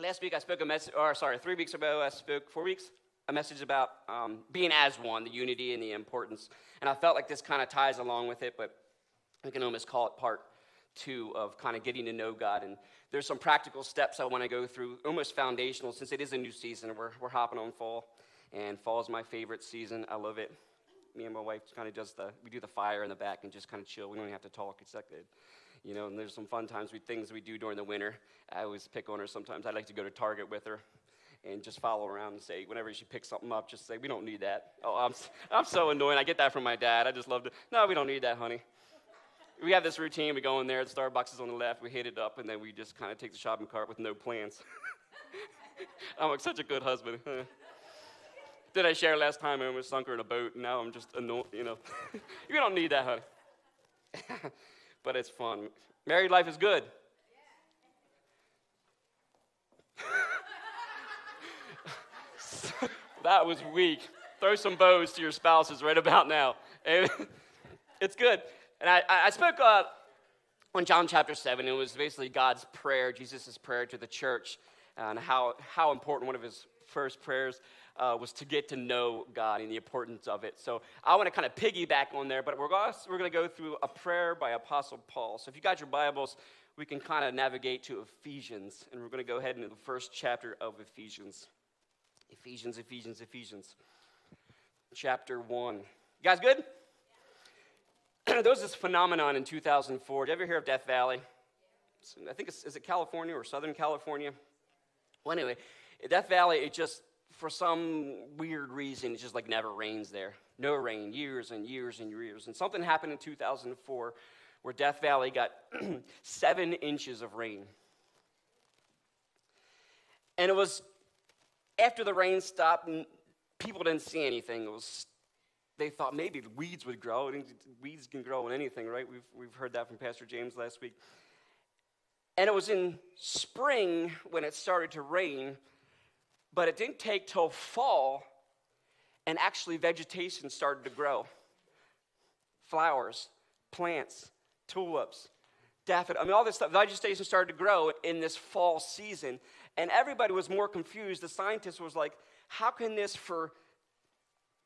last week I spoke a message, or sorry, three weeks ago I spoke, four weeks, a message about um, being as one, the unity and the importance. And I felt like this kind of ties along with it, but we can almost call it part two of kind of getting to know God. And there's some practical steps I want to go through, almost foundational, since it is a new season. We're, we're hopping on fall, and fall is my favorite season. I love it. Me and my wife kind of does the, we do the fire in the back and just kind of chill. We don't even have to talk. It's that good. You know, and there's some fun times, we things we do during the winter. I always pick on her sometimes. I like to go to Target with her and just follow around and say, whenever she picks something up, just say, we don't need that. Oh, I'm, I'm so annoying. I get that from my dad. I just love to, no, we don't need that, honey. We have this routine. We go in there, the Starbucks is on the left, we hit it up, and then we just kind of take the shopping cart with no plans. I'm like such a good husband. Did I share last time I almost sunk her in a boat, and now I'm just annoyed, you know. you don't need that, honey. But it's fun. Married life is good. that was weak. Throw some bows to your spouses right about now. it's good. And I, I spoke uh, on John chapter 7. It was basically God's prayer, Jesus' prayer to the church, and how, how important one of his first prayers uh, was to get to know God and the importance of it. So I want to kind of piggyback on there, but we're going we're to go through a prayer by Apostle Paul. So if you got your Bibles, we can kind of navigate to Ephesians, and we're going to go ahead into the first chapter of Ephesians. Ephesians, Ephesians, Ephesians. Chapter 1. You guys good? there was this phenomenon in 2004. Did you ever hear of Death Valley? I think it's, is it California or Southern California? Well, anyway, Death Valley, it just, for some weird reason, it just like never rains there. No rain, years and years and years. And something happened in 2004 where Death Valley got seven inches of rain. And it was after the rain stopped, and people didn't see anything. It was, they thought maybe weeds would grow. Weeds can grow in anything, right? We've, we've heard that from Pastor James last week. And it was in spring when it started to rain, but it didn't take till fall and actually vegetation started to grow. Flowers, plants, tulips, daffodils. I mean, all this stuff, vegetation started to grow in this fall season. And everybody was more confused. The scientist was like, how can this, for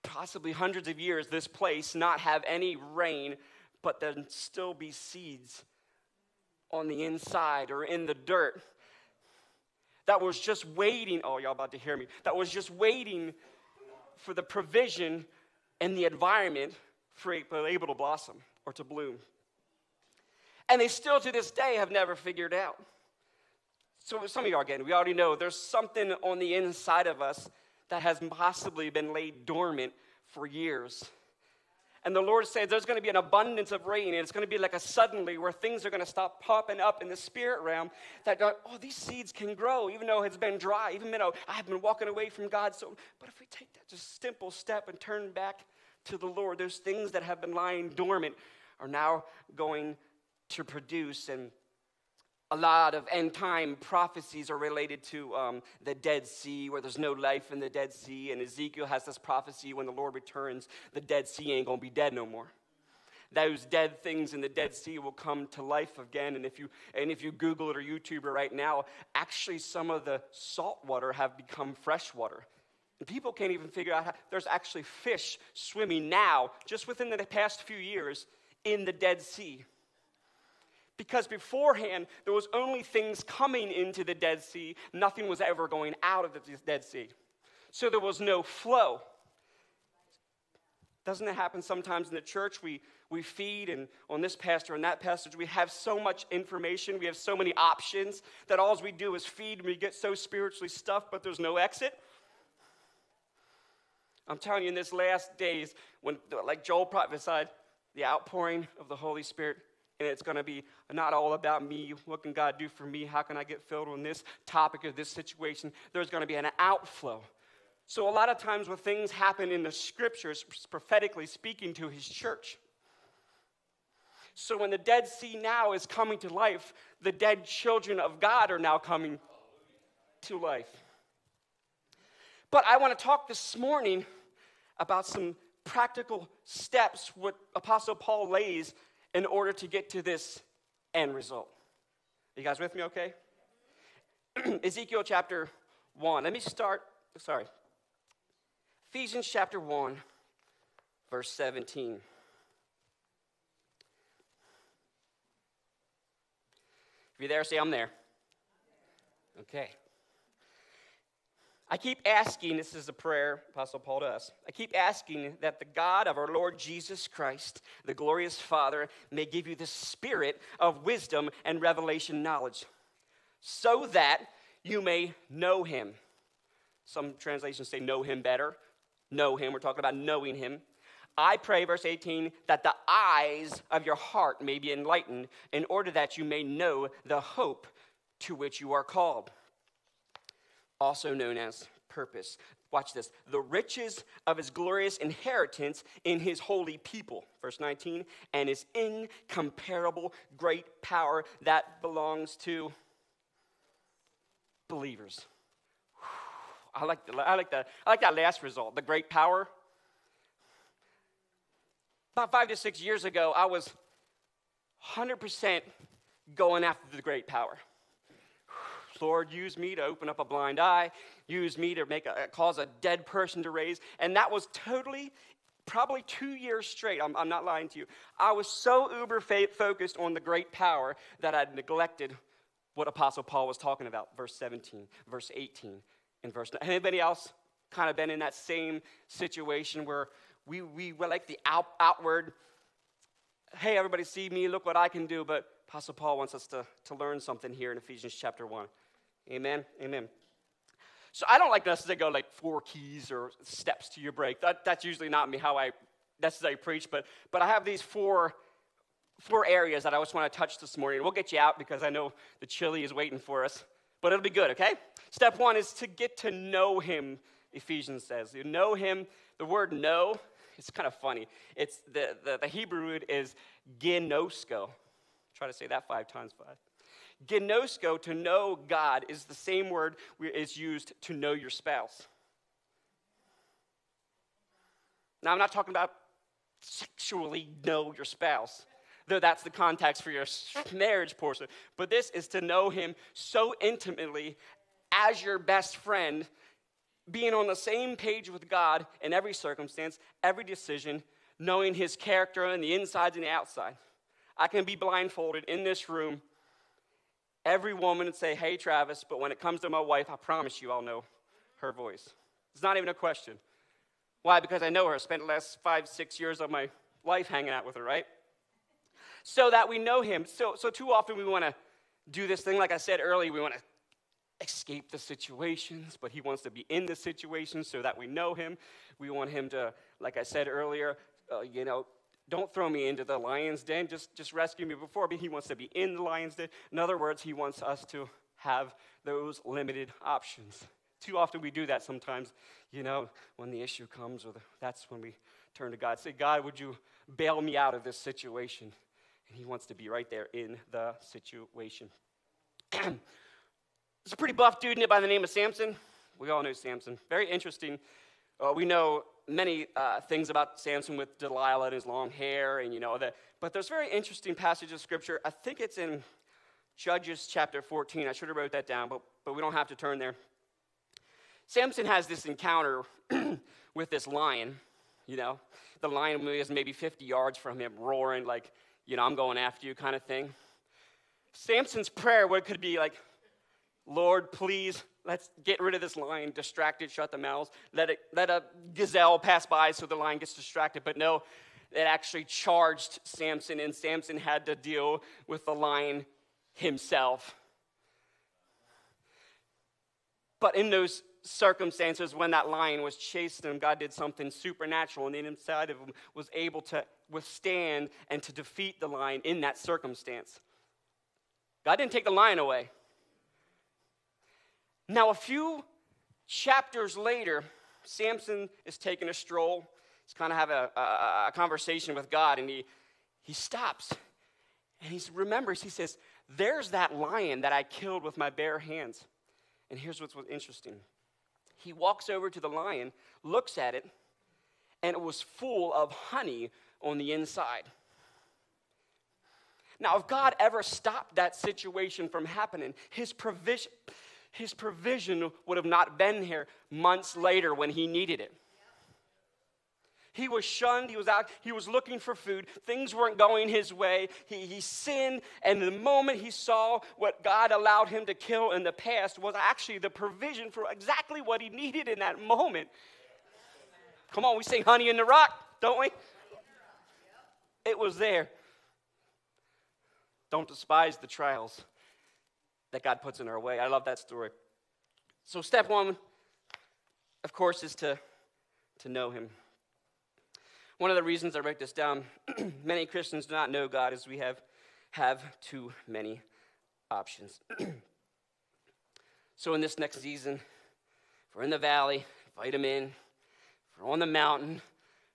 possibly hundreds of years, this place not have any rain, but then still be seeds on the inside or in the dirt? That was just waiting. Oh, y'all about to hear me. That was just waiting for the provision and the environment for able to blossom or to bloom. And they still to this day have never figured out. So some of are getting, we already know there's something on the inside of us that has possibly been laid dormant for years. And the Lord says there's going to be an abundance of rain, and it's going to be like a suddenly where things are going to stop popping up in the spirit realm. That God, oh, these seeds can grow, even though it's been dry, even though I've been walking away from God. So, but if we take that just simple step and turn back to the Lord, those things that have been lying dormant are now going to produce. And a lot of end time prophecies are related to um, the Dead Sea, where there's no life in the Dead Sea. And Ezekiel has this prophecy when the Lord returns, the Dead Sea ain't gonna be dead no more. Those dead things in the Dead Sea will come to life again. And if you and if you Google it or YouTube it right now, actually some of the salt water have become fresh water. And people can't even figure out how there's actually fish swimming now, just within the past few years, in the Dead Sea. Because beforehand, there was only things coming into the Dead Sea, nothing was ever going out of the Dead Sea. So there was no flow. Doesn't it happen sometimes in the church? We, we feed, and on this pastor and that passage, we have so much information, we have so many options that all we do is feed, and we get so spiritually stuffed, but there's no exit. I'm telling you, in this last days, when, like Joel prophesied, the outpouring of the Holy Spirit and it's going to be not all about me. What can God do for me? How can I get filled on this topic of this situation? There's going to be an outflow. So, a lot of times when things happen in the scriptures, prophetically speaking to his church. So, when the Dead Sea now is coming to life, the dead children of God are now coming to life. But I want to talk this morning about some practical steps what Apostle Paul lays in order to get to this end result. You guys with me okay? Ezekiel chapter 1. Let me start, sorry. Ephesians chapter 1, verse 17. If you're there, say, I'm there. Okay. I keep asking, this is a prayer, Apostle Paul to us. I keep asking that the God of our Lord Jesus Christ, the glorious Father, may give you the spirit of wisdom and revelation knowledge, so that you may know him. Some translations say know him better. Know him. We're talking about knowing him. I pray, verse 18, that the eyes of your heart may be enlightened in order that you may know the hope to which you are called also known as purpose. Watch this. The riches of his glorious inheritance in his holy people. Verse 19. And his incomparable great power that belongs to believers. I like, the, I, like the, I like that last result, the great power. About five to six years ago, I was 100% going after the great power. Lord, use me to open up a blind eye, use me to make a, cause a dead person to raise. And that was totally, probably two years straight. I'm, I'm not lying to you. I was so uber focused on the great power that I'd neglected what Apostle Paul was talking about, verse 17, verse 18, and verse 9. Anybody else kind of been in that same situation where we, we were like the out, outward, hey, everybody see me, look what I can do, but Apostle Paul wants us to, to learn something here in Ephesians chapter 1. Amen. Amen. So I don't like to necessarily go like four keys or steps to your break. That, that's usually not me how I necessarily preach, but but I have these four four areas that I just want to touch this morning. We'll get you out because I know the chili is waiting for us, but it'll be good, okay? Step one is to get to know him, Ephesians says. You know him, the word know, it's kind of funny. It's the, the, the Hebrew root is ginosko. Try to say that five times five. Gnosko, to know God, is the same word is used to know your spouse. Now, I'm not talking about sexually know your spouse, though that's the context for your marriage portion. But this is to know him so intimately as your best friend, being on the same page with God in every circumstance, every decision, knowing his character and the insides and the outside. I can be blindfolded in this room every woman and say, Hey, Travis, but when it comes to my wife, I promise you I'll know her voice. It's not even a question. Why? Because I know her. I spent the last five, six years of my life hanging out with her, right? So that we know him. So, so too often we want to do this thing, like I said earlier, we want to escape the situations, but he wants to be in the situations so that we know him. We want him to, like I said earlier, uh, you know, don't throw me into the lion's den, just, just rescue me before. But he wants to be in the lion's den. In other words, he wants us to have those limited options. Too often we do that sometimes, you know, when the issue comes, or the, that's when we turn to God. Say, God, would you bail me out of this situation? And he wants to be right there in the situation. There's a pretty buff dude by the name of Samson. We all know Samson. Very interesting. Uh, we know many uh, things about Samson with Delilah and his long hair, and you know that. But there's very interesting passage of scripture. I think it's in Judges chapter 14. I should have wrote that down, but, but we don't have to turn there. Samson has this encounter with this lion. You know, the lion is maybe 50 yards from him, roaring like, you know, I'm going after you, kind of thing. Samson's prayer what could be like, Lord, please let's get rid of this lion, distract it, shut the mouths, let, it, let a gazelle pass by so the lion gets distracted. But no, it actually charged Samson, and Samson had to deal with the lion himself. But in those circumstances, when that lion was chasing him, God did something supernatural, and the inside of him was able to withstand and to defeat the lion in that circumstance. God didn't take the lion away. Now, a few chapters later, Samson is taking a stroll. He's kind of having a, a, a conversation with God, and he, he stops and he remembers, he says, There's that lion that I killed with my bare hands. And here's what's interesting he walks over to the lion, looks at it, and it was full of honey on the inside. Now, if God ever stopped that situation from happening, his provision, his provision would have not been here months later when he needed it. He was shunned. He was out. He was looking for food. Things weren't going his way. He, he sinned. And the moment he saw what God allowed him to kill in the past was actually the provision for exactly what he needed in that moment. Come on, we sing Honey in the Rock, don't we? It was there. Don't despise the trials that God puts in our way. I love that story. So, step one, of course, is to, to know Him. One of the reasons I write this down many Christians do not know God is we have, have too many options. so, in this next season, if we're in the valley, invite Him in. If we're on the mountain,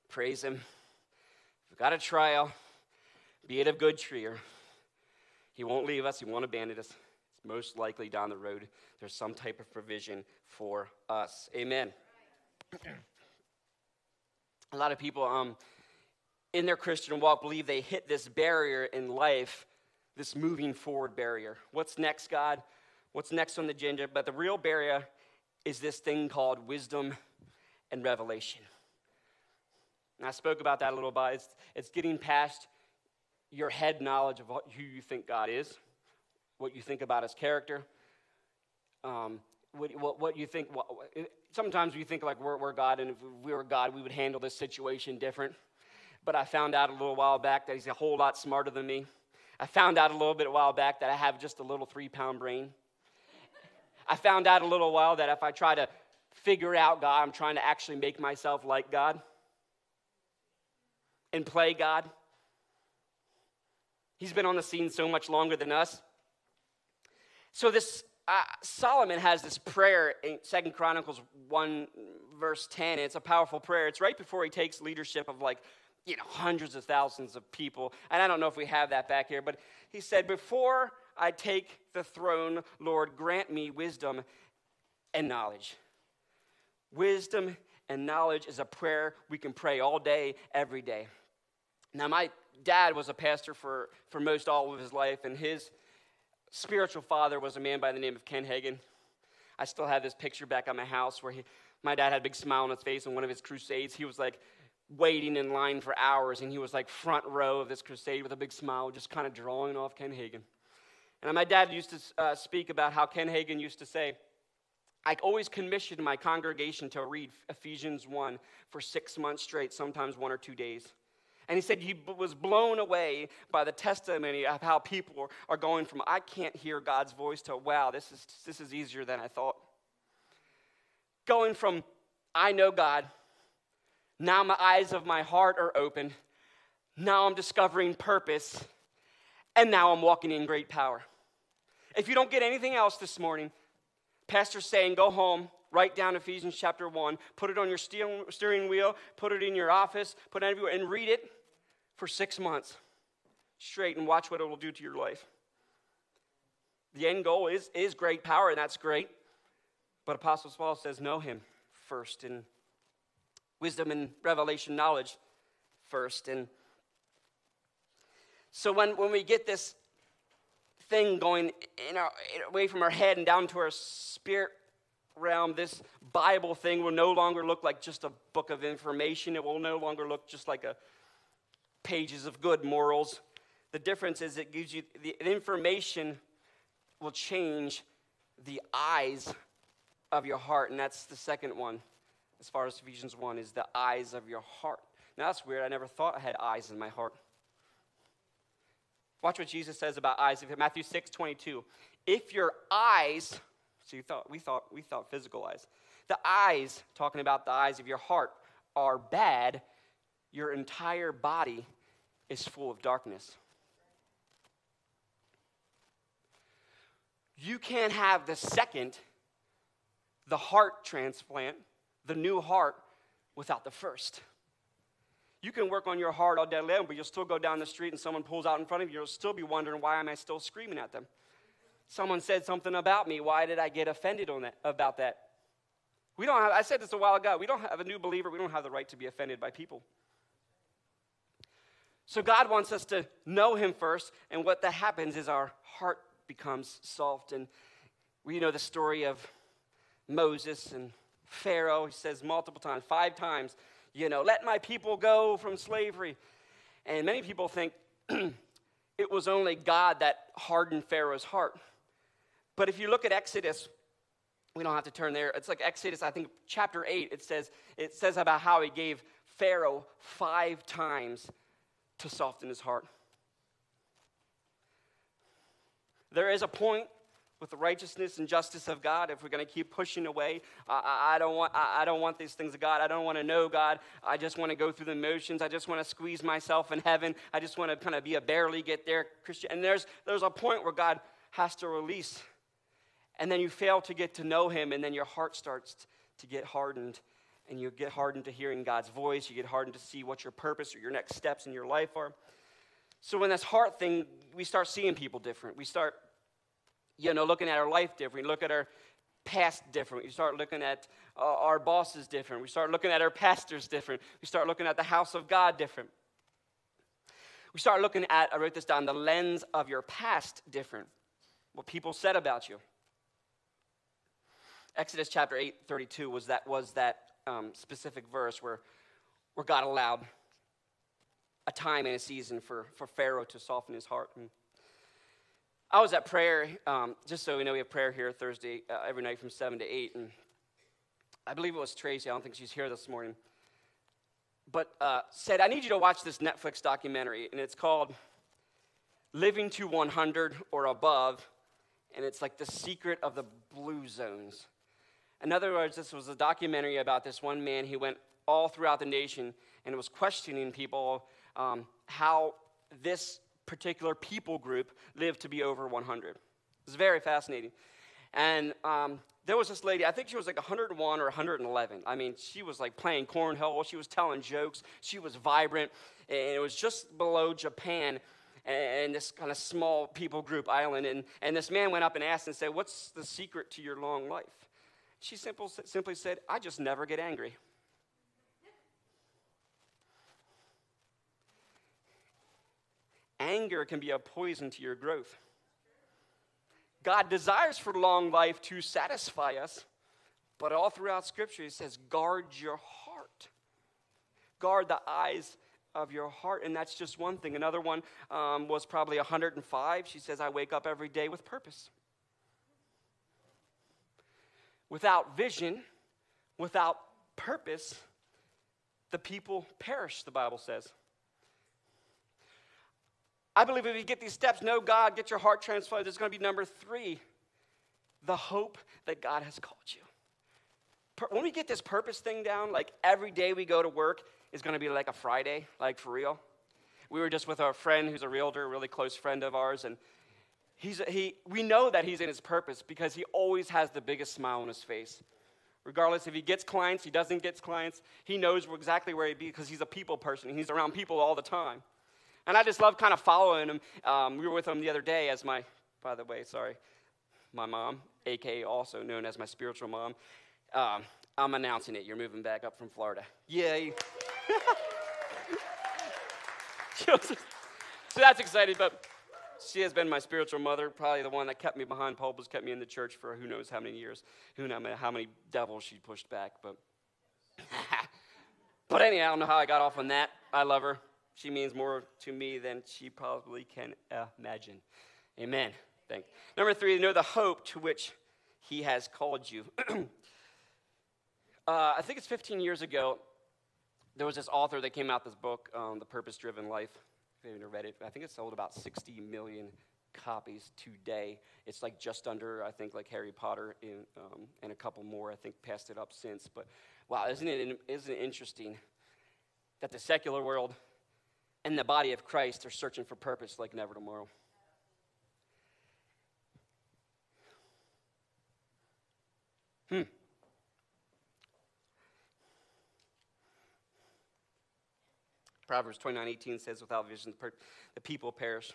praise Him. If we've got a trial, be it of good cheer. He won't leave us, He won't abandon us. Most likely down the road, there's some type of provision for us. Amen. a lot of people um, in their Christian walk believe they hit this barrier in life, this moving forward barrier. What's next, God? What's next on the agenda? But the real barrier is this thing called wisdom and revelation. And I spoke about that a little bit. It's, it's getting past your head knowledge of what, who you think God is, what you think about his character, um, what, what, what, you think. What, sometimes we think like we're, we're God, and if we were God, we would handle this situation different. But I found out a little while back that he's a whole lot smarter than me. I found out a little bit a while back that I have just a little three pound brain. I found out a little while that if I try to figure out God, I'm trying to actually make myself like God and play God. He's been on the scene so much longer than us. So this uh, Solomon has this prayer in Second Chronicles 1, verse 10. It's a powerful prayer. It's right before he takes leadership of like, you know, hundreds of thousands of people. And I don't know if we have that back here, but he said, Before I take the throne, Lord, grant me wisdom and knowledge. Wisdom and knowledge is a prayer we can pray all day, every day. Now, my dad was a pastor for, for most all of his life, and his spiritual father was a man by the name of Ken Hagin. I still have this picture back at my house where he, my dad had a big smile on his face in one of his crusades. He was like waiting in line for hours, and he was like front row of this crusade with a big smile, just kind of drawing off Ken Hagin. And my dad used to uh, speak about how Ken Hagin used to say, I always commissioned my congregation to read Ephesians 1 for six months straight, sometimes one or two days. And he said he was blown away by the testimony of how people are going from, I can't hear God's voice, to, wow, this is, this is easier than I thought. Going from, I know God, now my eyes of my heart are open, now I'm discovering purpose, and now I'm walking in great power. If you don't get anything else this morning, Pastor's saying, go home, write down Ephesians chapter 1, put it on your steering wheel, put it in your office, put it everywhere, and read it for six months straight and watch what it will do to your life. The end goal is, is great power, and that's great. But Apostle Paul says, know him first, and wisdom and revelation knowledge first. And so when, when we get this thing going in our, away from our head and down to our spirit realm, this Bible thing will no longer look like just a book of information. It will no longer look just like a pages of good morals. The difference is it gives you the information will change the eyes of your heart, and that's the second one, as far as Ephesians 1 is the eyes of your heart. Now that's weird. I never thought I had eyes in my heart. Watch what Jesus says about eyes. Matthew 6, 22. If your eyes so you thought we thought we thought physical eyes. The eyes, talking about the eyes of your heart, are bad. Your entire body is full of darkness. You can't have the second, the heart transplant, the new heart, without the first. You can work on your heart all day long, but you'll still go down the street and someone pulls out in front of you. You'll still be wondering, why am I still screaming at them? Someone said something about me. Why did I get offended on that, about that? We don't have, I said this a while ago. We don't have a new believer. We don't have the right to be offended by people. So God wants us to know Him first, and what that happens is our heart becomes soft. And We know the story of Moses and Pharaoh. He says multiple times, five times, you know, let my people go from slavery. And many people think it was only God that hardened Pharaoh's heart. But if you look at Exodus, we don't have to turn there. It's like Exodus, I think, chapter 8, it says, it says about how he gave Pharaoh five times to soften his heart. There is a point with the righteousness and justice of God if we're going to keep pushing away. I, I, don't want, I, I don't want these things of God. I don't want to know God. I just want to go through the motions. I just want to squeeze myself in heaven. I just want to kind of be a barely get there Christian. And there's, there's a point where God has to release and then you fail to get to know him, and then your heart starts to get hardened, and you get hardened to hearing God's voice. You get hardened to see what your purpose or your next steps in your life are. So when this heart thing, we start seeing people different. We start, you know, looking at our life different. We look at our past different. We start looking at uh, our bosses different. We start looking at our pastors different. We start looking at the house of God different. We start looking at, I wrote this down, the lens of your past different. What people said about you. Exodus chapter 8, 32 was that, was that um, specific verse where, where God allowed a time and a season for, for Pharaoh to soften his heart. And I was at prayer, um, just so we know, we have prayer here Thursday uh, every night from 7 to 8. And I believe it was Tracy, I don't think she's here this morning, but uh, said, I need you to watch this Netflix documentary, and it's called Living to 100 or Above, and it's like the secret of the blue zones. In other words, this was a documentary about this one man. who went all throughout the nation and was questioning people um, how this particular people group lived to be over 100. It was very fascinating. And um, there was this lady, I think she was like 101 or 111. I mean, she was like playing cornhole, she was telling jokes, she was vibrant, and it was just below Japan and this kind of small people group island. And, and this man went up and asked and said, What's the secret to your long life? She simple, simply said, I just never get angry. Anger can be a poison to your growth. God desires for long life to satisfy us, but all throughout Scripture, He says, guard your heart. Guard the eyes of your heart. And that's just one thing. Another one um, was probably 105. She says, I wake up every day with purpose. Without vision, without purpose, the people perish, the Bible says. I believe if you get these steps, know God, get your heart transformed, there's going to be number three the hope that God has called you. When we get this purpose thing down, like every day we go to work is going to be like a Friday, like for real. We were just with our friend who's a realtor, a really close friend of ours, and He's, he, we know that he's in his purpose because he always has the biggest smile on his face. Regardless if he gets clients, he doesn't get clients, he knows exactly where he'd be because he's a people person. He's around people all the time. And I just love kind of following him. Um, we were with him the other day as my, by the way, sorry, my mom, aka also known as my spiritual mom. Um, I'm announcing it. You're moving back up from Florida. Yay. so that's exciting, but she has been my spiritual mother, probably the one that kept me behind pulpits, kept me in the church for who knows how many years, who knows how many devils she pushed back. But, but anyway, I don't know how I got off on that. I love her. She means more to me than she probably can imagine. Amen. Thank. Number three, know the hope to which He has called you. uh, I think it's 15 years ago. There was this author that came out this book, um, The Purpose Driven Life haven't read it, I think it sold about 60 million copies today. It's like just under, I think, like Harry Potter and, um, and a couple more, I think, passed it up since. But wow, isn't it, isn't it interesting that the secular world and the body of Christ are searching for purpose like never tomorrow? Proverbs 29 18 says, Without vision, the people perish.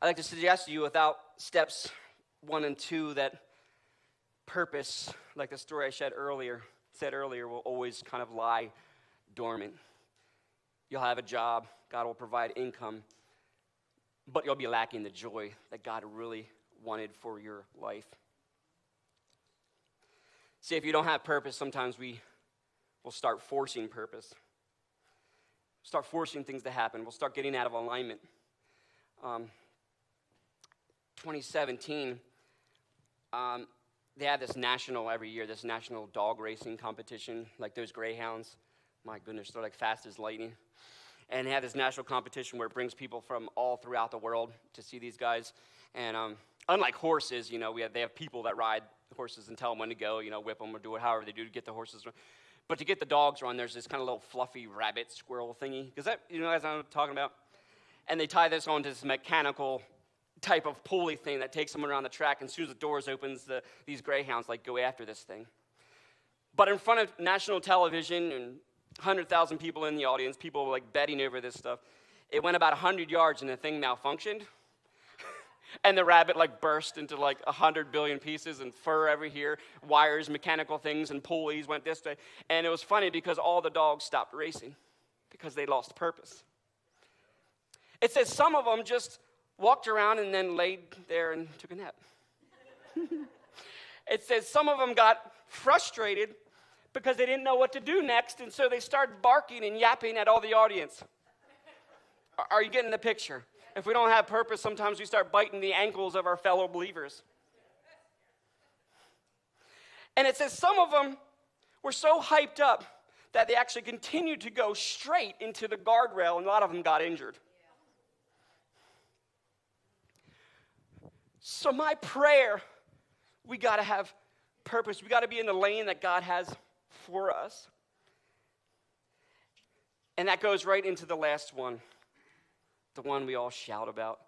I'd like to suggest to you, without steps one and two, that purpose, like the story I said earlier, said earlier, will always kind of lie dormant. You'll have a job, God will provide income, but you'll be lacking the joy that God really wanted for your life. See, if you don't have purpose, sometimes we will start forcing purpose. Start forcing things to happen. We'll start getting out of alignment. Um, 2017, um, they have this national every year, this national dog racing competition, like those greyhounds. My goodness, they're like fast as lightning. And they have this national competition where it brings people from all throughout the world to see these guys. And um, unlike horses, you know, we have, they have people that ride horses and tell them when to go, you know, whip them or do it however they do to get the horses. But to get the dogs run, there's this kind of little fluffy rabbit squirrel thingy. Because that, you know, as I'm talking about? And they tie this onto this mechanical type of pulley thing that takes them around the track. And as soon as the doors opens, the, these greyhounds like go after this thing. But in front of national television and 100,000 people in the audience, people were like betting over this stuff. It went about 100 yards and the thing malfunctioned. And the rabbit like burst into like a 100 billion pieces and fur every here, wires, mechanical things, and pulleys went this way. And it was funny because all the dogs stopped racing because they lost purpose. It says some of them just walked around and then laid there and took a nap. it says some of them got frustrated because they didn't know what to do next, and so they started barking and yapping at all the audience. Are you getting the picture? If we don't have purpose, sometimes we start biting the ankles of our fellow believers. And it says some of them were so hyped up that they actually continued to go straight into the guardrail, and a lot of them got injured. So, my prayer, we got to have purpose. We got to be in the lane that God has for us. And that goes right into the last one, the one we all shout about.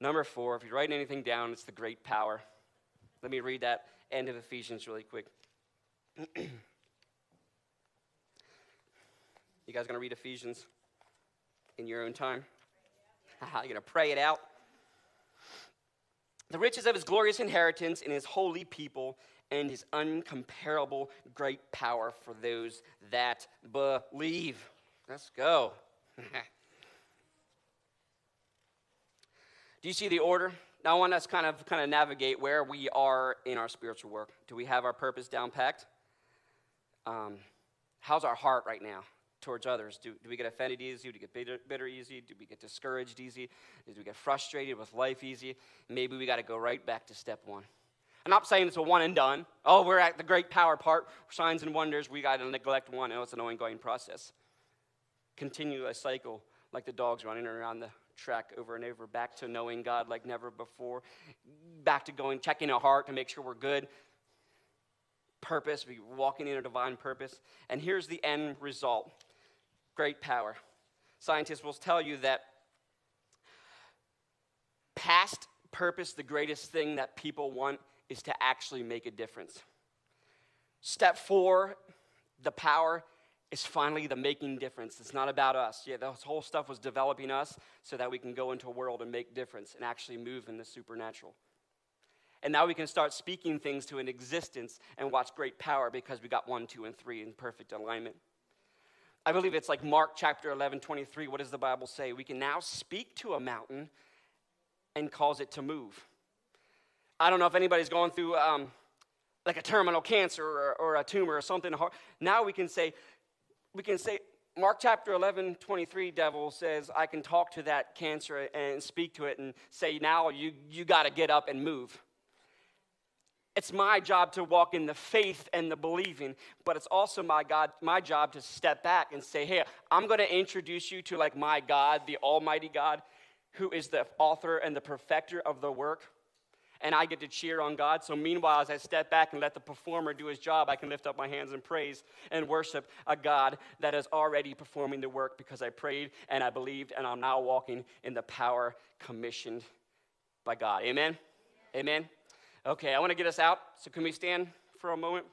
Number four, if you write anything down, it's the great power. Let me read that end of Ephesians really quick. you guys to read Ephesians in your own time? You're to pray it out? the riches of his glorious inheritance in his holy people and his uncomparable great power for those that believe. Let's go. Do you see the order? Now I want us kind of kind of navigate where we are in our spiritual work. Do we have our purpose down packed? Um, how's our heart right now? towards others? Do, do we get offended easy? Do we get bitter, bitter easy? Do we get discouraged easy? Do we get frustrated with life easy? Maybe we got to go right back to step one. I'm not saying it's a one and done. Oh, we're at the great power part, signs and wonders. We got to neglect one. No, it's an ongoing process. Continue a cycle like the dogs running around the track over and over, back to knowing God like never before, back to going, checking our heart to make sure we're good. Purpose, we walking in a divine purpose. And here's the end result great power. Scientists will tell you that past purpose, the greatest thing that people want is to actually make a difference. Step four, the power is finally the making difference. It's not about us. Yeah, this whole stuff was developing us so that we can go into a world and make difference and actually move in the supernatural. And now we can start speaking things to an existence and watch great power because we got one, two, and three in perfect alignment. I believe it's like Mark chapter 11, 23. What does the Bible say? We can now speak to a mountain and cause it to move. I don't know if anybody's going through um, like a terminal cancer or, or a tumor or something. Now we can say, we can say, Mark chapter 11, 23, devil says, I can talk to that cancer and speak to it and say, now you, you got to get up and move. It's my job to walk in the faith and the believing, but it's also my God, my job to step back and say, "Hey, I'm going to introduce you to like my God, the Almighty God, who is the author and the perfecter of the work." And I get to cheer on God. So, meanwhile, as I step back and let the performer do his job, I can lift up my hands and praise and worship a God that is already performing the work because I prayed and I believed, and I'm now walking in the power commissioned by God. Amen? Amen. Amen. Okay, I want to get us out. So, can we stand for a moment?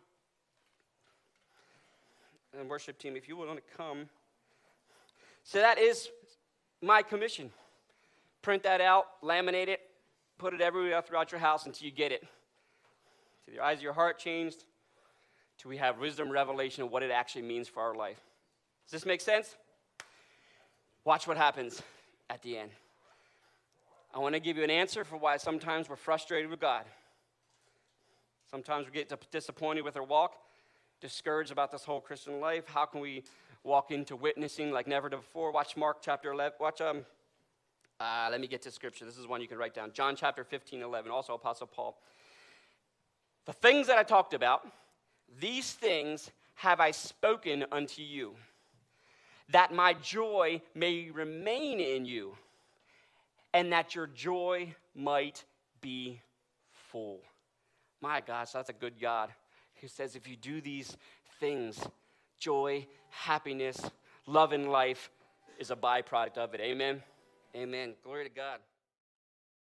And, worship team, if you want to come. So, that is my commission. Print that out, laminate it, put it everywhere throughout your house until you get it. Till the eyes of your heart changed, till we have wisdom, revelation of what it actually means for our life. Does this make sense? Watch what happens at the end. I want to give you an answer for why sometimes we're frustrated with God. Sometimes we get disappointed with our walk, discouraged about this whole Christian life. How can we walk into witnessing like never before? Watch Mark chapter 11. Watch, um, uh, let me get to scripture. This is one you can write down. John chapter 15, 11. Also, Apostle Paul. The things that I talked about, these things have I spoken unto you, that my joy may remain in you, and that your joy might be full. My gosh, that's a good God who says if you do these things, joy, happiness, love in life is a byproduct of it. Amen. Amen. Glory to God.